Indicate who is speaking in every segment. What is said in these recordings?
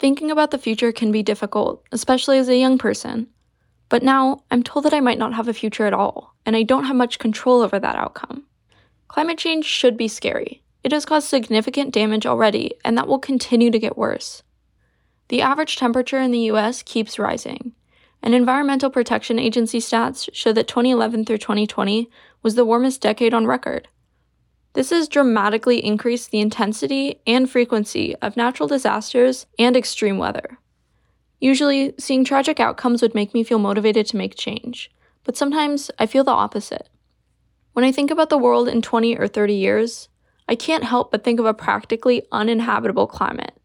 Speaker 1: Thinking about the future can be difficult, especially as a young person. But now I'm told that I might not have a future at all, and I don't have much control over that outcome. Climate change should be scary. It has caused significant damage already, and that will continue to get worse. The average temperature in the US keeps rising, and Environmental Protection Agency stats show that 2011 through 2020 was the warmest decade on record. This has dramatically increased the intensity and frequency of natural disasters and extreme weather. Usually, seeing tragic outcomes would make me feel motivated to make change, but sometimes I feel the opposite. When I think about the world in 20 or 30 years, I can't help but think of a practically uninhabitable climate,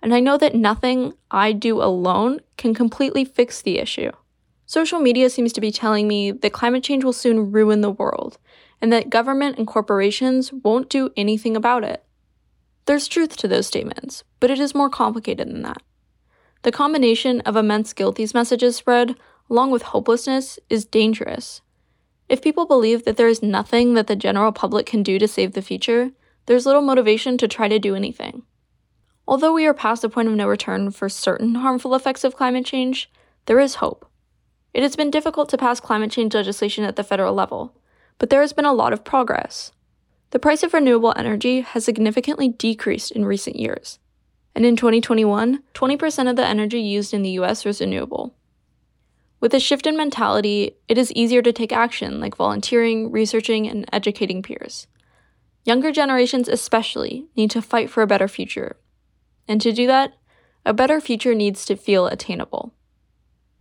Speaker 1: and I know that nothing I do alone can completely fix the issue. Social media seems to be telling me that climate change will soon ruin the world, and that government and corporations won't do anything about it. There's truth to those statements, but it is more complicated than that. The combination of immense guilt these messages spread, along with hopelessness, is dangerous. If people believe that there is nothing that the general public can do to save the future, there's little motivation to try to do anything. Although we are past the point of no return for certain harmful effects of climate change, there is hope. It has been difficult to pass climate change legislation at the federal level, but there has been a lot of progress. The price of renewable energy has significantly decreased in recent years and in 2021, 20% of the energy used in the US was renewable. With a shift in mentality, it is easier to take action like volunteering, researching, and educating peers. Younger generations, especially, need to fight for a better future. And to do that, a better future needs to feel attainable.